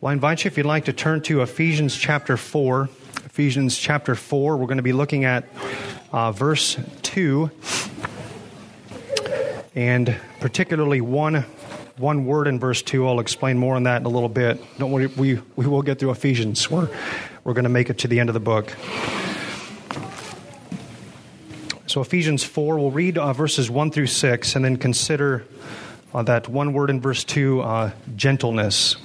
Well, I invite you, if you'd like, to turn to Ephesians chapter 4. Ephesians chapter 4, we're going to be looking at uh, verse 2, and particularly one, one word in verse 2. I'll explain more on that in a little bit. Don't worry, we, we will get through Ephesians. We're, we're going to make it to the end of the book. So, Ephesians 4, we'll read uh, verses 1 through 6 and then consider uh, that one word in verse 2 uh, gentleness.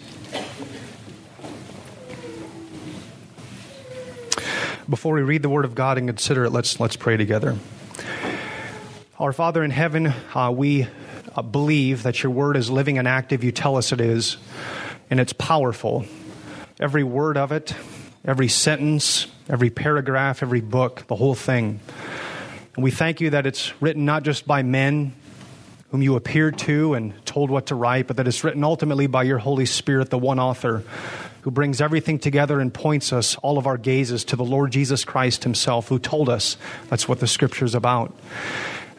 Before we read the Word of God and consider it, let's, let's pray together. Our Father in heaven, uh, we uh, believe that your Word is living and active. You tell us it is, and it's powerful. Every word of it, every sentence, every paragraph, every book, the whole thing. And we thank you that it's written not just by men whom you appeared to and told what to write, but that it's written ultimately by your Holy Spirit, the one author who brings everything together and points us, all of our gazes, to the Lord Jesus Christ Himself, who told us that's what the Scripture is about.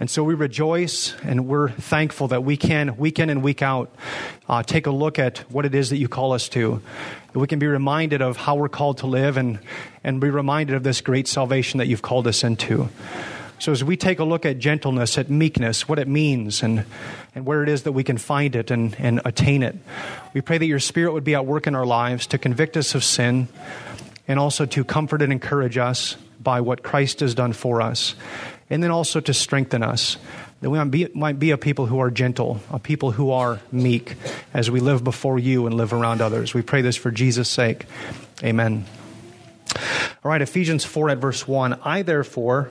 And so we rejoice and we're thankful that we can, week in and week out, uh, take a look at what it is that you call us to. That we can be reminded of how we're called to live and, and be reminded of this great salvation that you've called us into. So, as we take a look at gentleness, at meekness, what it means, and, and where it is that we can find it and, and attain it, we pray that your Spirit would be at work in our lives to convict us of sin and also to comfort and encourage us by what Christ has done for us, and then also to strengthen us. That we might be, might be a people who are gentle, a people who are meek as we live before you and live around others. We pray this for Jesus' sake. Amen. All right, Ephesians 4 at verse 1. I, therefore,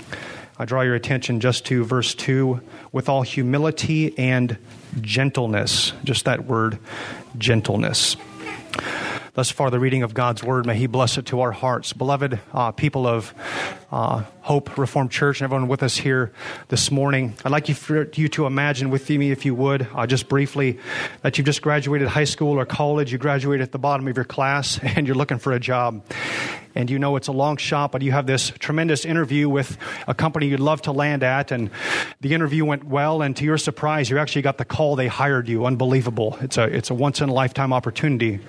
I draw your attention just to verse 2 with all humility and gentleness. Just that word, gentleness. Thus far, the reading of God's word, may He bless it to our hearts. Beloved uh, people of uh, Hope Reformed Church and everyone with us here this morning, I'd like you, for, you to imagine with me, if you would, uh, just briefly, that you've just graduated high school or college, you graduated at the bottom of your class, and you're looking for a job and you know it's a long shot, but you have this tremendous interview with a company you'd love to land at, and the interview went well, and to your surprise, you actually got the call they hired you. Unbelievable. It's a, it's a once in a lifetime opportunity.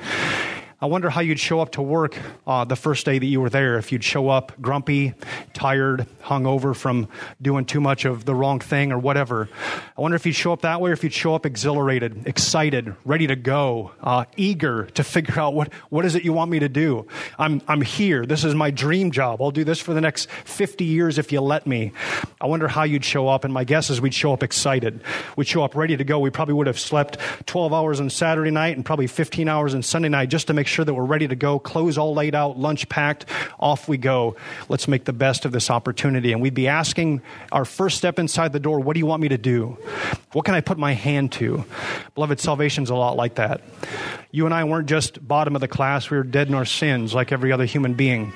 I wonder how you'd show up to work uh, the first day that you were there. If you'd show up grumpy, tired, hungover from doing too much of the wrong thing or whatever. I wonder if you'd show up that way or if you'd show up exhilarated, excited, ready to go, uh, eager to figure out what, what is it you want me to do. I'm, I'm here. This is my dream job. I'll do this for the next 50 years if you let me. I wonder how you'd show up. And my guess is we'd show up excited. We'd show up ready to go. We probably would have slept 12 hours on Saturday night and probably 15 hours on Sunday night just to make sure that we're ready to go, clothes all laid out, lunch packed, off we go. Let's make the best of this opportunity. And we'd be asking our first step inside the door, what do you want me to do? What can I put my hand to? Beloved, salvation's a lot like that. You and I weren't just bottom of the class, we were dead in our sins like every other human being.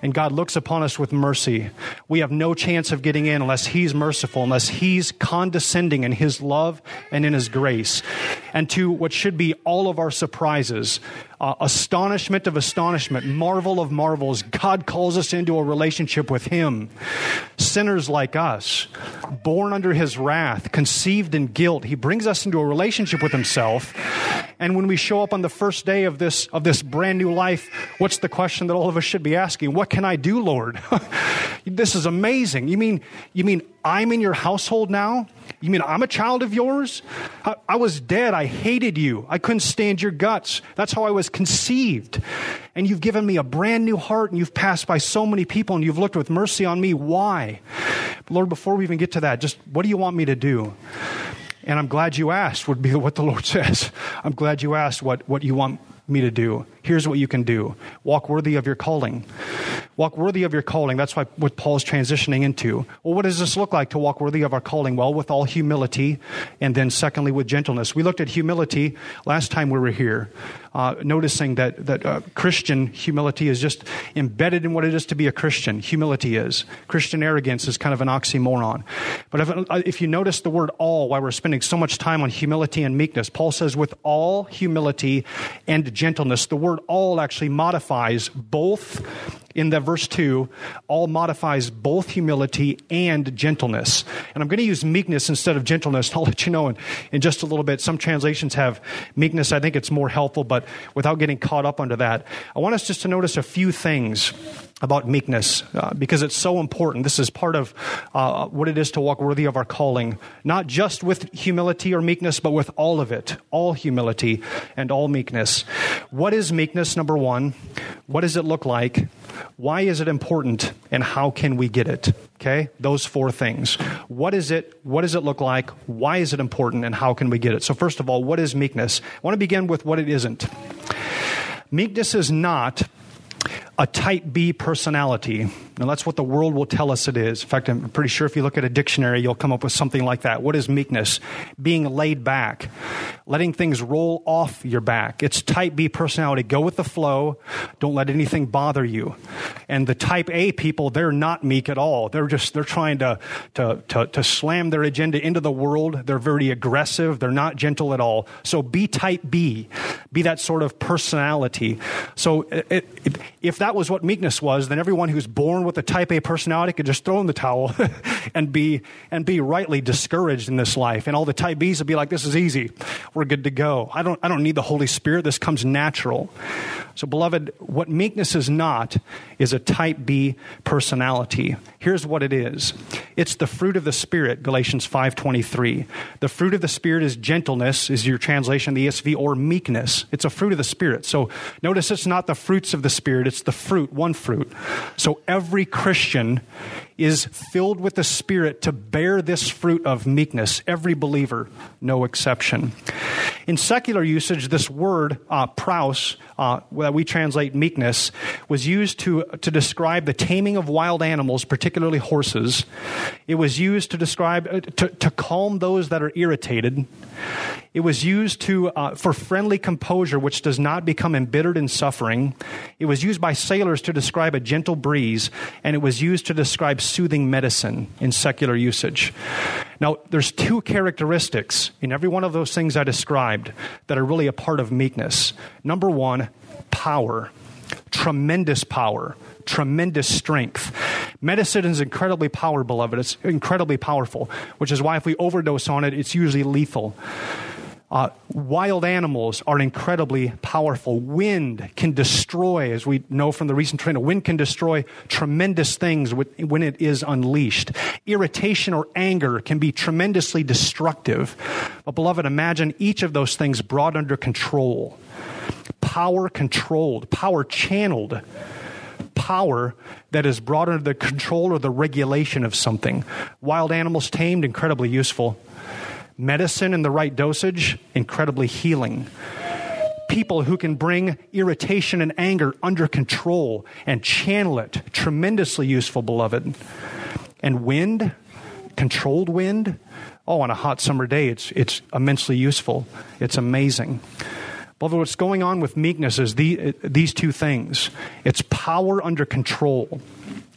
And God looks upon us with mercy. We have no chance of getting in unless He's merciful, unless He's condescending in His love and in His grace. And to what should be all of our surprises, uh, astonishment of astonishment, marvel of marvels, God calls us into a relationship with Him. Sinners like us, born under His wrath, conceived in guilt, He brings us into a relationship with Himself. And when we show up on the first day of this, of this brand new life, what's the question that all of us should be asking? What can I do, Lord? this is amazing. You mean, you mean I'm in your household now? You mean I'm a child of yours? I, I, was dead. I hated you. I couldn't stand your guts. That's how I was conceived. And you've given me a brand new heart and you've passed by so many people and you've looked with mercy on me. Why? Lord, before we even get to that, just what do you want me to do? And I'm glad you asked, would be what the Lord says. I'm glad you asked what, what you want me to do. Here's what you can do walk worthy of your calling. Walk worthy of your calling. That's why, what Paul's transitioning into. Well, what does this look like to walk worthy of our calling? Well, with all humility, and then secondly, with gentleness. We looked at humility last time we were here. uh, noticing that, that uh, Christian humility is just embedded in what it is to be a Christian. Humility is. Christian arrogance is kind of an oxymoron. But if, uh, if you notice the word all, why we're spending so much time on humility and meekness, Paul says, with all humility and gentleness. The word all actually modifies both in the verse 2 all modifies both humility and gentleness. And i'm going to use meekness instead of gentleness i'll let you know in, in just a little bit. Some translations have meekness i think it's more helpful but without getting caught up under that i want us just to notice a few things about meekness uh, because it's so important. This is part of uh, what it is to walk worthy of our calling, not just with humility or meekness, but with all of it, all humility and all meekness. What is meekness, number one? What does it look like? Why is it important? And how can we get it? Okay, those four things. What is it? What does it look like? Why is it important? And how can we get it? So, first of all, what is meekness? I want to begin with what it isn't. Meekness is not a type B personality. Now, that's what the world will tell us it is. In fact, I'm pretty sure if you look at a dictionary, you'll come up with something like that. What is meekness? Being laid back, letting things roll off your back. It's type B personality. Go with the flow. Don't let anything bother you. And the type A people, they're not meek at all. They're just, they're trying to, to, to, to slam their agenda into the world. They're very aggressive. They're not gentle at all. So be type B. Be that sort of personality. So it, it, if that was what meekness was, then everyone who's born with a type A personality could just throw in the towel and be and be rightly discouraged in this life. And all the type Bs would be like, "This is easy. We're good to go. I don't I don't need the Holy Spirit. This comes natural." So, beloved, what meekness is not is a type B personality. Here's what it is. It's the fruit of the Spirit, Galatians 5:23. The fruit of the Spirit is gentleness, is your translation the ESV, or meekness. It's a fruit of the Spirit. So notice it's not the fruits of the Spirit, it's the fruit, one fruit. So every Christian is filled with the Spirit to bear this fruit of meekness. Every believer, no exception. In secular usage, this word, uh, praus, uh, that we translate meekness, was used to, to describe the taming of wild animals, particularly horses. It was used to describe, uh, to, to calm those that are irritated. It was used to, uh, for friendly composure, which does not become embittered in suffering. It was used by sailors to describe a gentle breeze, and it was used to describe soothing medicine in secular usage. Now, there's two characteristics in every one of those things I described that are really a part of meekness. Number one, power, tremendous power, tremendous strength. Medicine is incredibly powerful, beloved. It's incredibly powerful, which is why if we overdose on it, it's usually lethal. Uh, wild animals are incredibly powerful. Wind can destroy, as we know from the recent trend, wind can destroy tremendous things when it is unleashed. Irritation or anger can be tremendously destructive. But, beloved, imagine each of those things brought under control. Power controlled, power channeled power that is brought under the control or the regulation of something. Wild animals tamed, incredibly useful. Medicine in the right dosage, incredibly healing. People who can bring irritation and anger under control and channel it, tremendously useful, beloved. And wind, controlled wind, oh, on a hot summer day, it's, it's immensely useful. It's amazing. Beloved, what's going on with meekness is the, uh, these two things it's power under control,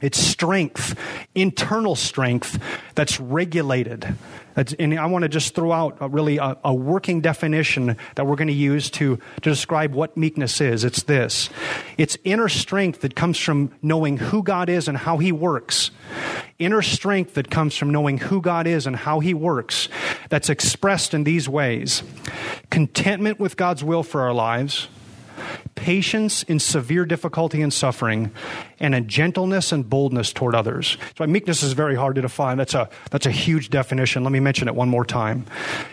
it's strength, internal strength that's regulated. That's, and I want to just throw out a, really a, a working definition that we're going to use to, to describe what meekness is. It's this it's inner strength that comes from knowing who God is and how He works. Inner strength that comes from knowing who God is and how He works, that's expressed in these ways contentment with God's will for our lives patience in severe difficulty and suffering, and a gentleness and boldness toward others. So meekness is very hard to define. That's a, that's a huge definition. Let me mention it one more time.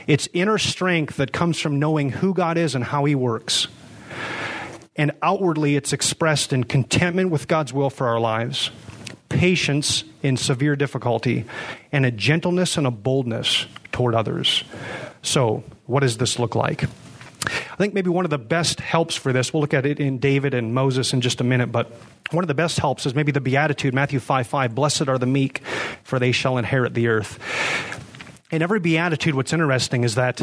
It's inner strength that comes from knowing who God is and how He works. And outwardly, it's expressed in contentment with God's will for our lives, patience in severe difficulty, and a gentleness and a boldness toward others. So, what does this look like? I think maybe one of the best helps for this, we'll look at it in David and Moses in just a minute, but one of the best helps is maybe the Beatitude, Matthew 5 5. Blessed are the meek, for they shall inherit the earth. In every Beatitude, what's interesting is that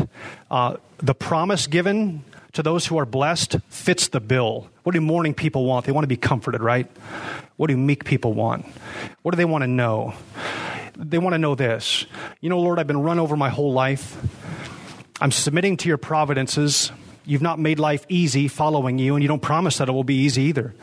uh, the promise given to those who are blessed fits the bill. What do mourning people want? They want to be comforted, right? What do meek people want? What do they want to know? They want to know this. You know, Lord, I've been run over my whole life. I'm submitting to your providences. You've not made life easy following you, and you don't promise that it will be easy either.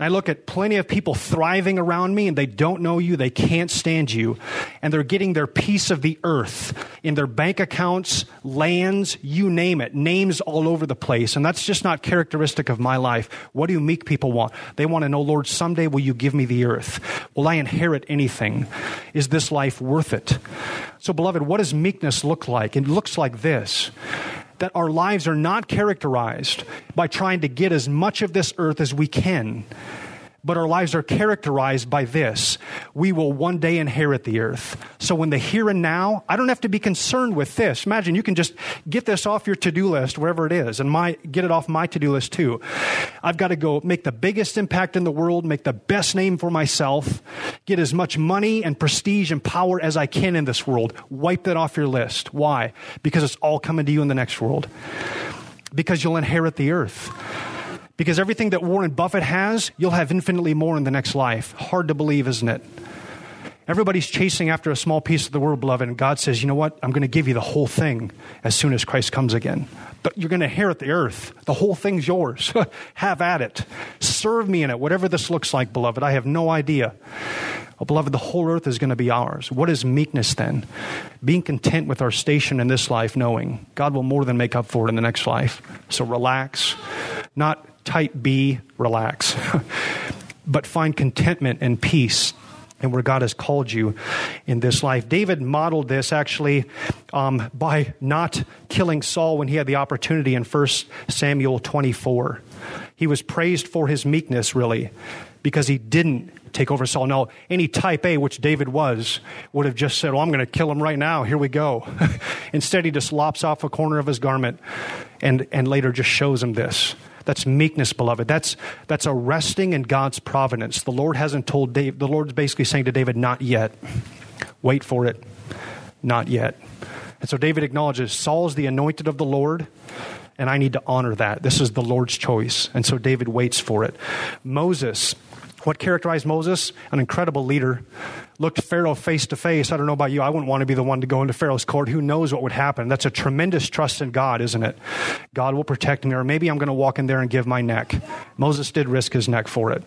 I look at plenty of people thriving around me, and they don't know you, they can't stand you, and they're getting their piece of the earth in their bank accounts, lands, you name it, names all over the place. And that's just not characteristic of my life. What do meek people want? They want to know, Lord, someday will you give me the earth? Will I inherit anything? Is this life worth it? So, beloved, what does meekness look like? It looks like this that our lives are not characterized by trying to get as much of this earth as we can but our lives are characterized by this. We will one day inherit the earth. So, in the here and now, I don't have to be concerned with this. Imagine you can just get this off your to do list, wherever it is, and my, get it off my to do list too. I've got to go make the biggest impact in the world, make the best name for myself, get as much money and prestige and power as I can in this world. Wipe that off your list. Why? Because it's all coming to you in the next world. Because you'll inherit the earth. Because everything that Warren Buffett has, you'll have infinitely more in the next life. Hard to believe, isn't it? Everybody's chasing after a small piece of the world, beloved, and God says, you know what? I'm going to give you the whole thing as soon as Christ comes again. But you're going to inherit the earth. The whole thing's yours. have at it. Serve me in it, whatever this looks like, beloved. I have no idea. Oh, beloved, the whole earth is going to be ours. What is meekness then? Being content with our station in this life, knowing God will more than make up for it in the next life. So relax. Not type B, relax. but find contentment and peace and where God has called you in this life. David modeled this actually um, by not killing Saul when he had the opportunity in 1 Samuel 24. He was praised for his meekness, really, because he didn't take over Saul. Now, any type A, which David was, would have just said, Well, I'm going to kill him right now. Here we go. Instead, he just lops off a corner of his garment and, and later just shows him this. That's meekness, beloved. That's, that's a resting in God's providence. The Lord hasn't told David, the Lord's basically saying to David, not yet. Wait for it. Not yet. And so David acknowledges Saul's the anointed of the Lord, and I need to honor that. This is the Lord's choice. And so David waits for it. Moses, what characterized Moses? An incredible leader. Looked Pharaoh face to face. I don't know about you. I wouldn't want to be the one to go into Pharaoh's court. Who knows what would happen? That's a tremendous trust in God, isn't it? God will protect me, or maybe I'm going to walk in there and give my neck. Moses did risk his neck for it.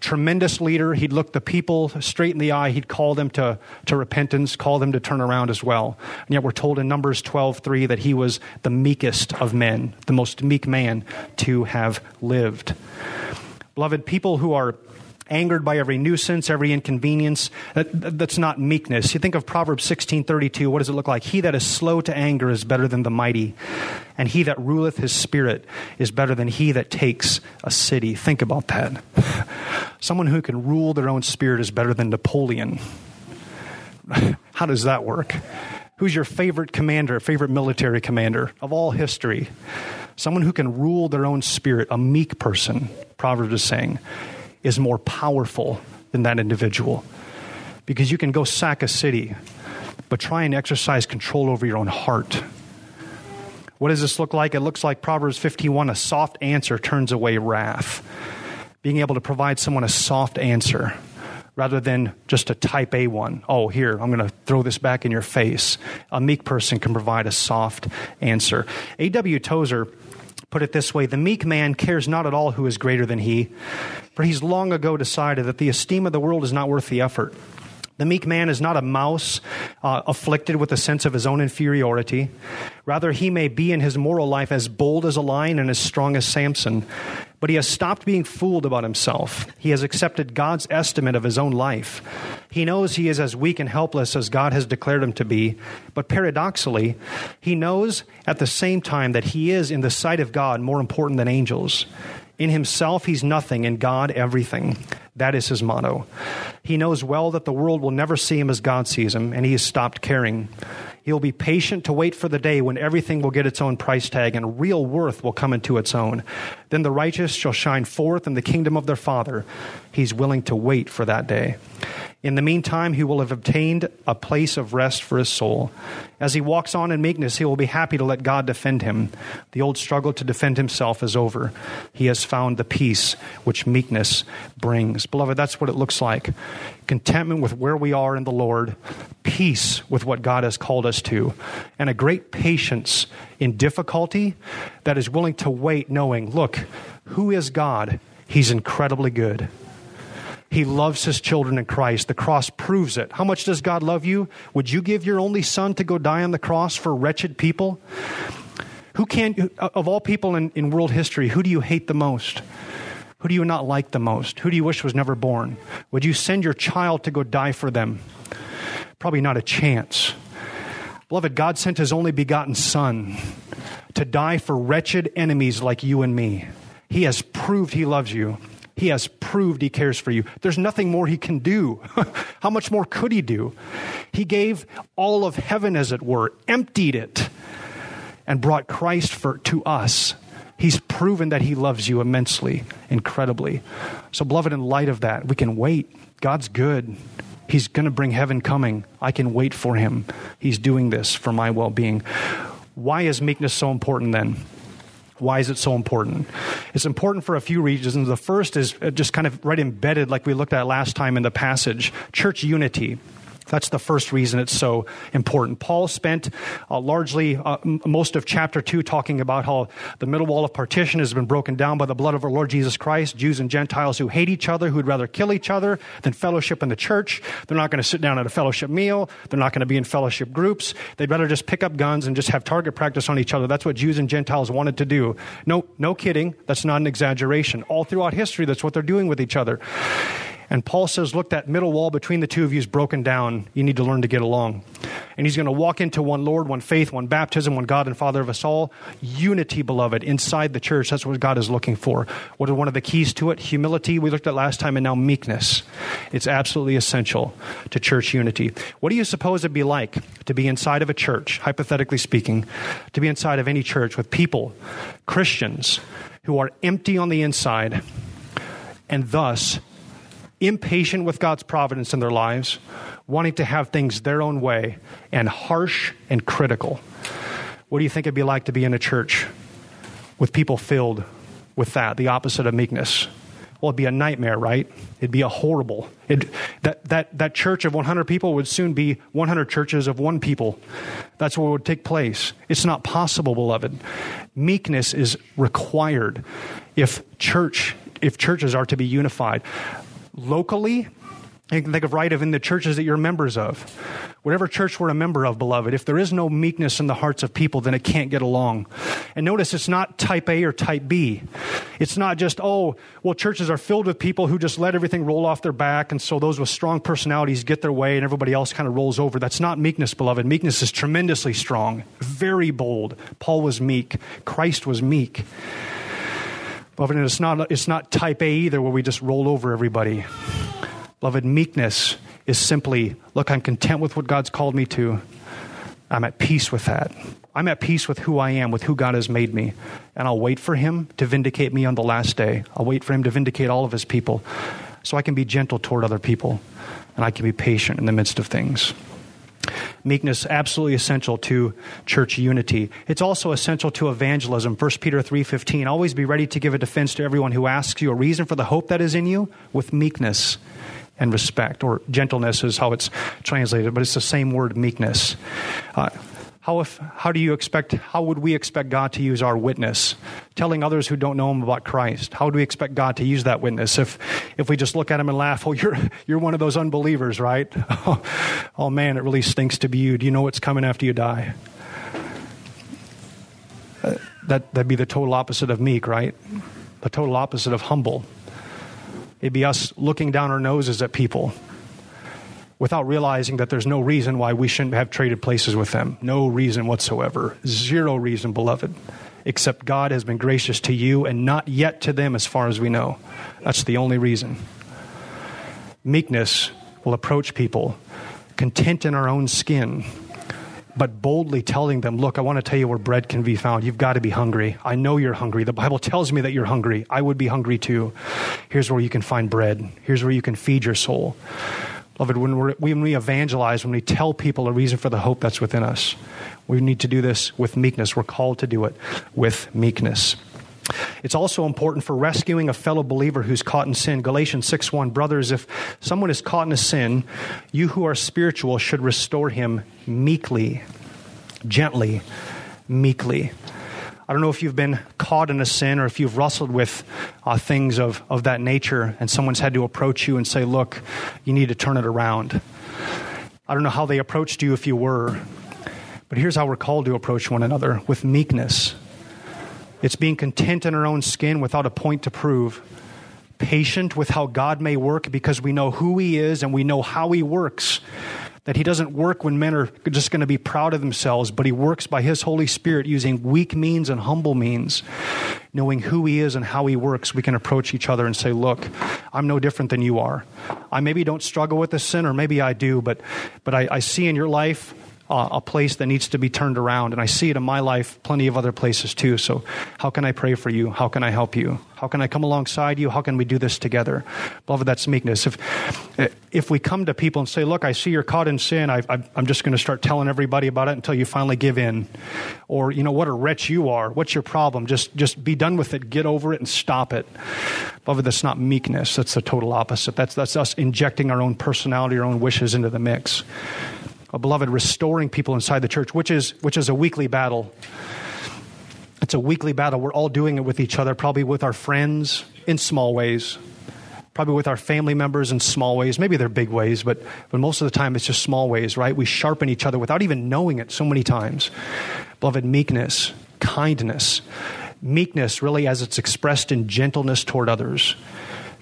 Tremendous leader. He'd look the people straight in the eye. He'd call them to, to repentance, call them to turn around as well. And yet we're told in Numbers 12 3 that he was the meekest of men, the most meek man to have lived. Beloved, people who are angered by every nuisance, every inconvenience. That, that's not meekness. You think of Proverbs 16:32, what does it look like? He that is slow to anger is better than the mighty, and he that ruleth his spirit is better than he that takes a city. Think about that. Someone who can rule their own spirit is better than Napoleon. How does that work? Who's your favorite commander, favorite military commander of all history? Someone who can rule their own spirit, a meek person, Proverbs is saying is more powerful than that individual. Because you can go sack a city, but try and exercise control over your own heart. What does this look like? It looks like Proverbs 51 a soft answer turns away wrath. Being able to provide someone a soft answer rather than just a type A one. Oh, here, I'm going to throw this back in your face. A meek person can provide a soft answer. A.W. Tozer put it this way The meek man cares not at all who is greater than he, for he's long ago decided that the esteem of the world is not worth the effort. The meek man is not a mouse uh, afflicted with a sense of his own inferiority. Rather, he may be in his moral life as bold as a lion and as strong as Samson. But he has stopped being fooled about himself. He has accepted God's estimate of his own life. He knows he is as weak and helpless as God has declared him to be. But paradoxically, he knows at the same time that he is, in the sight of God, more important than angels. In himself, he's nothing, in God, everything. That is his motto. He knows well that the world will never see him as God sees him, and he has stopped caring. He'll be patient to wait for the day when everything will get its own price tag and real worth will come into its own. Then the righteous shall shine forth in the kingdom of their Father. He's willing to wait for that day. In the meantime, he will have obtained a place of rest for his soul. As he walks on in meekness, he will be happy to let God defend him. The old struggle to defend himself is over. He has found the peace which meekness brings. Beloved, that's what it looks like contentment with where we are in the Lord, peace with what God has called us to, and a great patience in difficulty that is willing to wait, knowing, look, who is God? He's incredibly good. He loves his children in Christ. The cross proves it. How much does God love you? Would you give your only son to go die on the cross for wretched people? Who can, of all people in, in world history, who do you hate the most? Who do you not like the most? Who do you wish was never born? Would you send your child to go die for them? Probably not a chance. Beloved, God sent his only begotten Son to die for wretched enemies like you and me. He has proved he loves you. He has proved he cares for you. There's nothing more he can do. How much more could he do? He gave all of heaven, as it were, emptied it, and brought Christ for, to us. He's proven that he loves you immensely, incredibly. So, beloved, in light of that, we can wait. God's good. He's going to bring heaven coming. I can wait for him. He's doing this for my well being. Why is meekness so important then? Why is it so important? It's important for a few reasons. The first is uh, just kind of right embedded, like we looked at last time in the passage church unity. That's the first reason it's so important. Paul spent uh, largely uh, m- most of chapter 2 talking about how the middle wall of partition has been broken down by the blood of our Lord Jesus Christ. Jews and Gentiles who hate each other, who'd rather kill each other than fellowship in the church. They're not going to sit down at a fellowship meal. They're not going to be in fellowship groups. They'd rather just pick up guns and just have target practice on each other. That's what Jews and Gentiles wanted to do. No, no kidding. That's not an exaggeration. All throughout history, that's what they're doing with each other. And Paul says, Look, that middle wall between the two of you is broken down. You need to learn to get along. And he's going to walk into one Lord, one faith, one baptism, one God and Father of us all. Unity, beloved, inside the church. That's what God is looking for. What are one of the keys to it? Humility, we looked at last time, and now meekness. It's absolutely essential to church unity. What do you suppose it'd be like to be inside of a church, hypothetically speaking, to be inside of any church with people, Christians, who are empty on the inside and thus impatient with God's providence in their lives, wanting to have things their own way, and harsh and critical. What do you think it'd be like to be in a church with people filled with that, the opposite of meekness? Well, it'd be a nightmare, right? It'd be a horrible. It, that, that, that church of 100 people would soon be 100 churches of one people. That's what would take place. It's not possible, beloved. Meekness is required if church, if churches are to be unified locally. You can think of right of in the churches that you're members of. Whatever church we're a member of, beloved, if there is no meekness in the hearts of people, then it can't get along. And notice it's not type A or type B. It's not just, oh, well, churches are filled with people who just let everything roll off their back, and so those with strong personalities get their way and everybody else kind of rolls over. That's not meekness, beloved. Meekness is tremendously strong, very bold. Paul was meek, Christ was meek. Beloved, it's not, it's not type A either, where we just roll over everybody. Beloved, meekness is simply look, I'm content with what God's called me to. I'm at peace with that. I'm at peace with who I am, with who God has made me. And I'll wait for Him to vindicate me on the last day. I'll wait for Him to vindicate all of His people so I can be gentle toward other people and I can be patient in the midst of things. Meekness absolutely essential to church unity. It's also essential to evangelism. 1 Peter 3:15 Always be ready to give a defense to everyone who asks you a reason for the hope that is in you with meekness and respect or gentleness is how it's translated, but it's the same word meekness. Uh, how, if, how do you expect, how would we expect God to use our witness? Telling others who don't know Him about Christ. How do we expect God to use that witness? If, if we just look at Him and laugh, oh, you're, you're one of those unbelievers, right? Oh, man, it really stinks to be you. Do you know what's coming after you die? Uh, that, that'd be the total opposite of meek, right? The total opposite of humble. It'd be us looking down our noses at people without realizing that there's no reason why we shouldn't have traded places with them. No reason whatsoever. Zero reason, beloved, except God has been gracious to you and not yet to them as far as we know. That's the only reason. Meekness will approach people content in our own skin, but boldly telling them, Look, I want to tell you where bread can be found. You've got to be hungry. I know you're hungry. The Bible tells me that you're hungry. I would be hungry too. Here's where you can find bread, here's where you can feed your soul. Beloved, when, we when we evangelize, when we tell people a reason for the hope that's within us, we need to do this with meekness. We're called to do it with meekness. It's also important for rescuing a fellow believer who's caught in sin. Galatians 6 1 Brothers, if someone is caught in a sin, you who are spiritual should restore him meekly, gently, meekly. I don't know if you've been caught in a sin or if you've wrestled with uh, things of, of that nature and someone's had to approach you and say, Look, you need to turn it around. I don't know how they approached you if you were, but here's how we're called to approach one another with meekness. It's being content in our own skin without a point to prove, patient with how God may work because we know who He is and we know how He works that he doesn't work when men are just going to be proud of themselves, but he works by his Holy Spirit using weak means and humble means. Knowing who he is and how he works, we can approach each other and say, Look, I'm no different than you are. I maybe don't struggle with this sin, or maybe I do, but, but I, I see in your life a place that needs to be turned around. And I see it in my life, plenty of other places too. So, how can I pray for you? How can I help you? How can I come alongside you? How can we do this together? Beloved, that's meekness. If, if we come to people and say, Look, I see you're caught in sin, I, am just going to start telling everybody about it until you finally give in. Or, you know, what a wretch you are. What's your problem? Just, just be done with it, get over it, and stop it. Beloved, that's not meekness. That's the total opposite. That's, that's us injecting our own personality, our own wishes into the mix beloved restoring people inside the church, which is, which is a weekly battle. It's a weekly battle. We're all doing it with each other, probably with our friends in small ways, probably with our family members in small ways. Maybe they're big ways, but, but most of the time it's just small ways, right? We sharpen each other without even knowing it so many times. Beloved, meekness, kindness. Meekness, really, as it's expressed in gentleness toward others,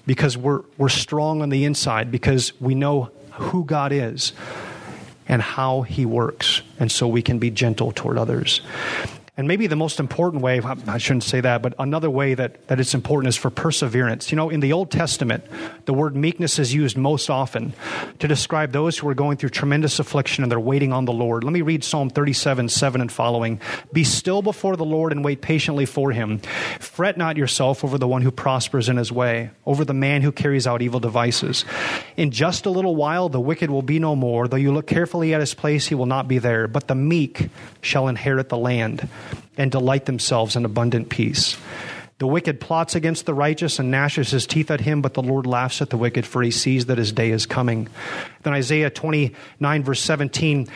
because we're, we're strong on the inside, because we know who God is and how he works. And so we can be gentle toward others. And maybe the most important way, I shouldn't say that, but another way that, that it's important is for perseverance. You know, in the Old Testament, the word meekness is used most often to describe those who are going through tremendous affliction and they're waiting on the Lord. Let me read Psalm 37, 7 and following. Be still before the Lord and wait patiently for him. Fret not yourself over the one who prospers in his way, over the man who carries out evil devices. In just a little while, the wicked will be no more. Though you look carefully at his place, he will not be there. But the meek shall inherit the land and delight themselves in abundant peace. The wicked plots against the righteous and gnashes his teeth at him, but the Lord laughs at the wicked, for he sees that his day is coming. Then Isaiah 29, verse 17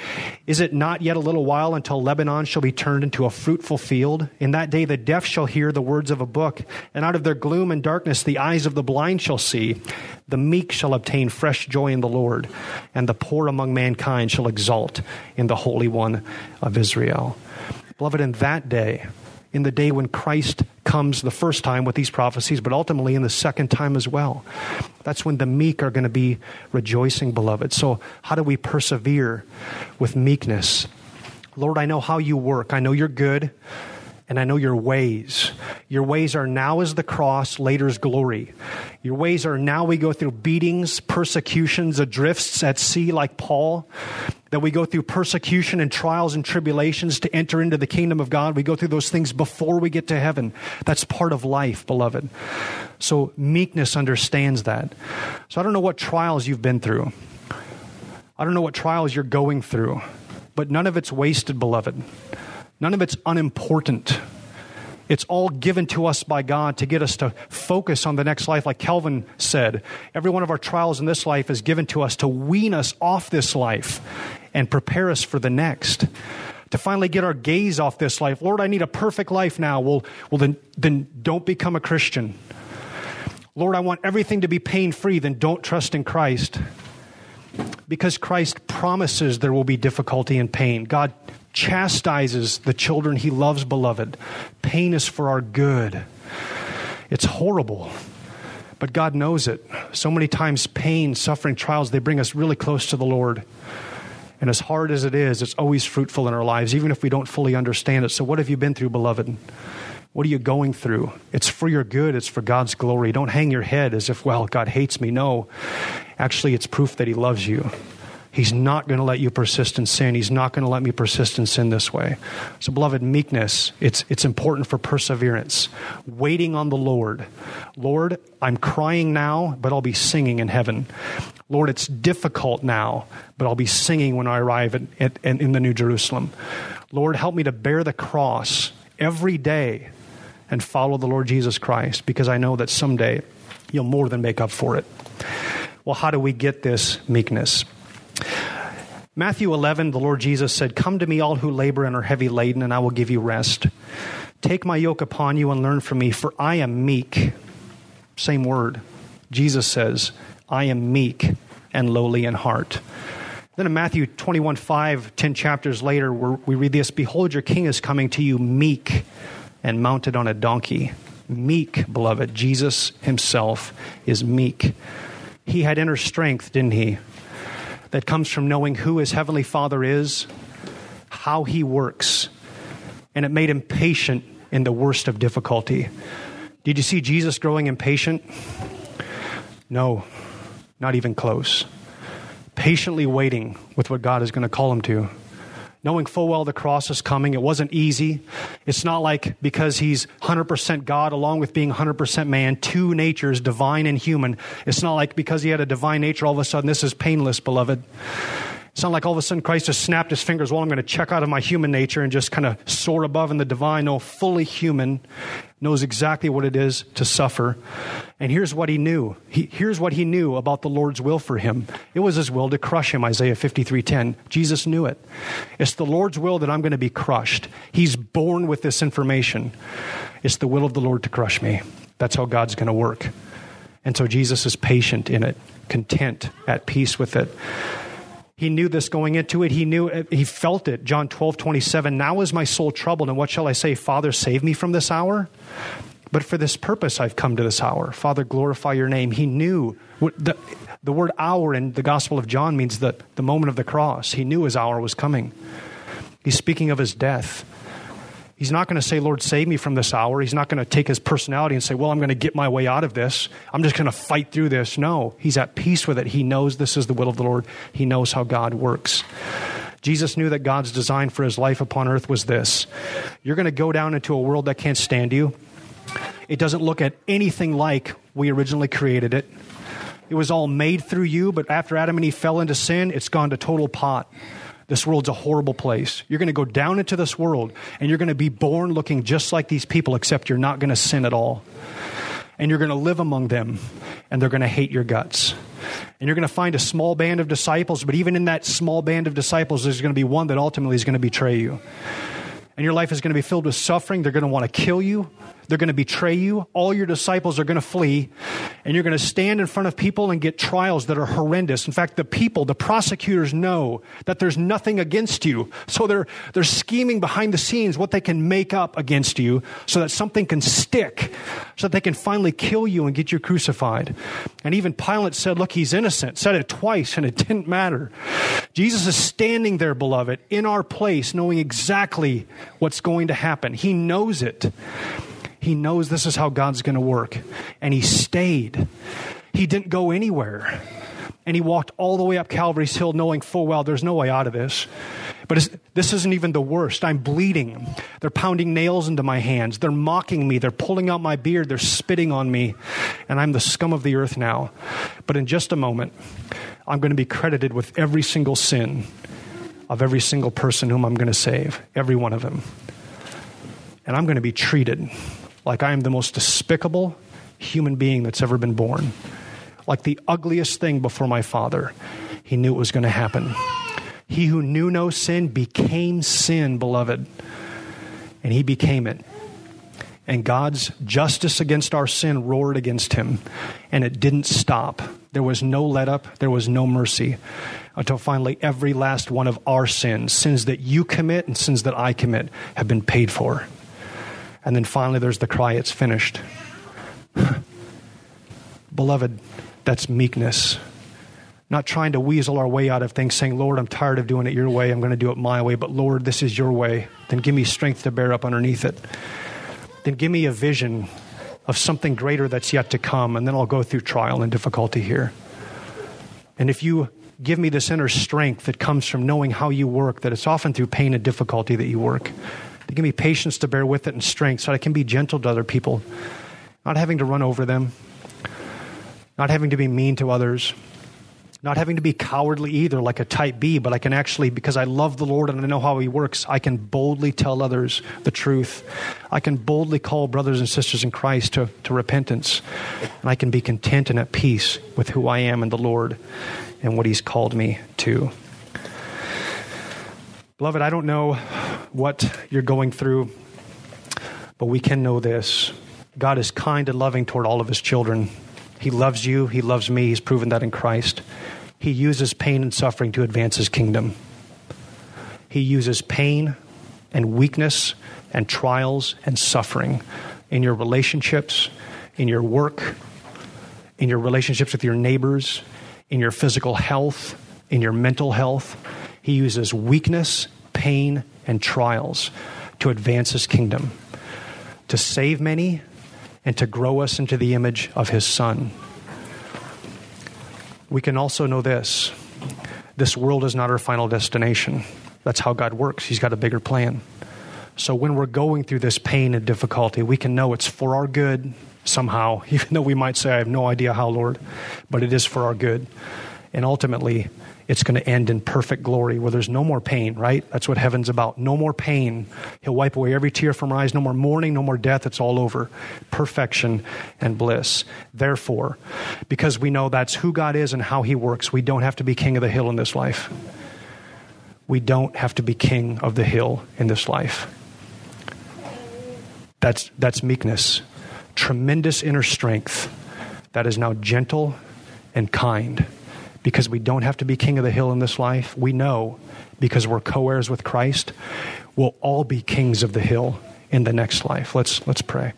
Is it not yet a little while until Lebanon shall be turned into a fruitful field? In that day the deaf shall hear the words of a book, and out of their gloom and darkness the eyes of the blind shall see. The meek shall obtain fresh joy in the Lord, and the poor among mankind shall exult in the Holy One of Israel. Beloved, in that day, in the day when Christ comes the first time with these prophecies, but ultimately in the second time as well. That's when the meek are going to be rejoicing, beloved. So, how do we persevere with meekness? Lord, I know how you work. I know you're good and I know your ways. Your ways are now is the cross, later as glory. Your ways are now we go through beatings, persecutions, adrifts at sea like Paul, that we go through persecution and trials and tribulations to enter into the kingdom of God. We go through those things before we get to heaven. That's part of life, beloved. So meekness understands that. So I don't know what trials you've been through. I don't know what trials you're going through, but none of it's wasted, beloved. None of it's unimportant. It's all given to us by God to get us to focus on the next life. Like Calvin said, every one of our trials in this life is given to us to wean us off this life and prepare us for the next. To finally get our gaze off this life. Lord, I need a perfect life now. Well, well then, then don't become a Christian. Lord, I want everything to be pain free. Then don't trust in Christ. Because Christ promises there will be difficulty and pain. God chastises the children he loves, beloved. Pain is for our good. It's horrible, but God knows it. So many times, pain, suffering, trials, they bring us really close to the Lord. And as hard as it is, it's always fruitful in our lives, even if we don't fully understand it. So, what have you been through, beloved? What are you going through? It's for your good, it's for God's glory. Don't hang your head as if, well, God hates me. No. Actually, it's proof that He loves you. He's not going to let you persist in sin. He's not going to let me persist in sin this way. So, beloved, meekness, it's, it's important for perseverance. Waiting on the Lord. Lord, I'm crying now, but I'll be singing in heaven. Lord, it's difficult now, but I'll be singing when I arrive at, at, at, in the New Jerusalem. Lord, help me to bear the cross every day and follow the Lord Jesus Christ because I know that someday you'll more than make up for it. Well, how do we get this meekness? Matthew 11, the Lord Jesus said, Come to me, all who labor and are heavy laden, and I will give you rest. Take my yoke upon you and learn from me, for I am meek. Same word. Jesus says, I am meek and lowly in heart. Then in Matthew 21 5, 10 chapters later, we read this Behold, your king is coming to you meek and mounted on a donkey. Meek, beloved. Jesus himself is meek. He had inner strength, didn't he? That comes from knowing who his heavenly Father is, how he works, and it made him patient in the worst of difficulty. Did you see Jesus growing impatient? No, not even close. Patiently waiting with what God is going to call him to. Knowing full well the cross is coming. It wasn't easy. It's not like because he's 100% God along with being 100% man, two natures, divine and human. It's not like because he had a divine nature, all of a sudden this is painless, beloved. Not like all of a sudden Christ just snapped his fingers. Well, I'm going to check out of my human nature and just kind of soar above in the divine. No, fully human, knows exactly what it is to suffer. And here's what he knew. He, here's what he knew about the Lord's will for him. It was his will to crush him, Isaiah 53:10. Jesus knew it. It's the Lord's will that I'm going to be crushed. He's born with this information. It's the will of the Lord to crush me. That's how God's going to work. And so Jesus is patient in it, content, at peace with it. He knew this going into it. He knew it. He felt it. John 12, 27. Now is my soul troubled. And what shall I say? Father, save me from this hour? But for this purpose I've come to this hour. Father, glorify your name. He knew the, the word hour in the Gospel of John means the, the moment of the cross. He knew his hour was coming. He's speaking of his death. He's not going to say, Lord, save me from this hour. He's not going to take his personality and say, Well, I'm going to get my way out of this. I'm just going to fight through this. No, he's at peace with it. He knows this is the will of the Lord, he knows how God works. Jesus knew that God's design for his life upon earth was this you're going to go down into a world that can't stand you. It doesn't look at anything like we originally created it. It was all made through you, but after Adam and Eve fell into sin, it's gone to total pot. This world's a horrible place. You're going to go down into this world and you're going to be born looking just like these people, except you're not going to sin at all. And you're going to live among them and they're going to hate your guts. And you're going to find a small band of disciples, but even in that small band of disciples, there's going to be one that ultimately is going to betray you. And your life is going to be filled with suffering. They're going to want to kill you. They're going to betray you. All your disciples are going to flee. And you're going to stand in front of people and get trials that are horrendous. In fact, the people, the prosecutors know that there's nothing against you. So they're, they're scheming behind the scenes what they can make up against you so that something can stick, so that they can finally kill you and get you crucified. And even Pilate said, Look, he's innocent. Said it twice and it didn't matter. Jesus is standing there, beloved, in our place, knowing exactly what's going to happen. He knows it. He knows this is how God's going to work. And he stayed. He didn't go anywhere. And he walked all the way up Calvary's Hill knowing full well there's no way out of this. But this isn't even the worst. I'm bleeding. They're pounding nails into my hands. They're mocking me. They're pulling out my beard. They're spitting on me. And I'm the scum of the earth now. But in just a moment, I'm going to be credited with every single sin of every single person whom I'm going to save, every one of them. And I'm going to be treated like I am the most despicable human being that's ever been born, like the ugliest thing before my father. He knew it was going to happen. He who knew no sin became sin, beloved, and he became it. And God's justice against our sin roared against him, and it didn't stop. There was no let up, there was no mercy until finally every last one of our sins, sins that you commit and sins that I commit, have been paid for. And then finally, there's the cry, it's finished. Beloved, that's meekness. Not trying to weasel our way out of things, saying, Lord, I'm tired of doing it your way. I'm going to do it my way. But Lord, this is your way. Then give me strength to bear up underneath it. Then give me a vision of something greater that's yet to come. And then I'll go through trial and difficulty here. And if you give me this inner strength that comes from knowing how you work, that it's often through pain and difficulty that you work, To give me patience to bear with it and strength so I can be gentle to other people, not having to run over them, not having to be mean to others. Not having to be cowardly either, like a type B, but I can actually, because I love the Lord and I know how He works, I can boldly tell others the truth. I can boldly call brothers and sisters in Christ to, to repentance. And I can be content and at peace with who I am in the Lord and what He's called me to. Beloved, I don't know what you're going through, but we can know this God is kind and loving toward all of His children. He loves you, He loves me. He's proven that in Christ. He uses pain and suffering to advance His kingdom. He uses pain and weakness and trials and suffering in your relationships, in your work, in your relationships with your neighbors, in your physical health, in your mental health. He uses weakness, pain, and trials to advance His kingdom, to save many, and to grow us into the image of his Son. We can also know this this world is not our final destination. That's how God works, He's got a bigger plan. So when we're going through this pain and difficulty, we can know it's for our good somehow, even though we might say, I have no idea how, Lord, but it is for our good. And ultimately, it's going to end in perfect glory where there's no more pain, right? That's what heaven's about. No more pain. He'll wipe away every tear from our eyes. No more mourning, no more death. It's all over. Perfection and bliss. Therefore, because we know that's who God is and how He works, we don't have to be king of the hill in this life. We don't have to be king of the hill in this life. That's, that's meekness, tremendous inner strength that is now gentle and kind because we don't have to be king of the hill in this life. We know because we're co heirs with Christ, we'll all be kings of the hill in the next life. Let's, let's pray.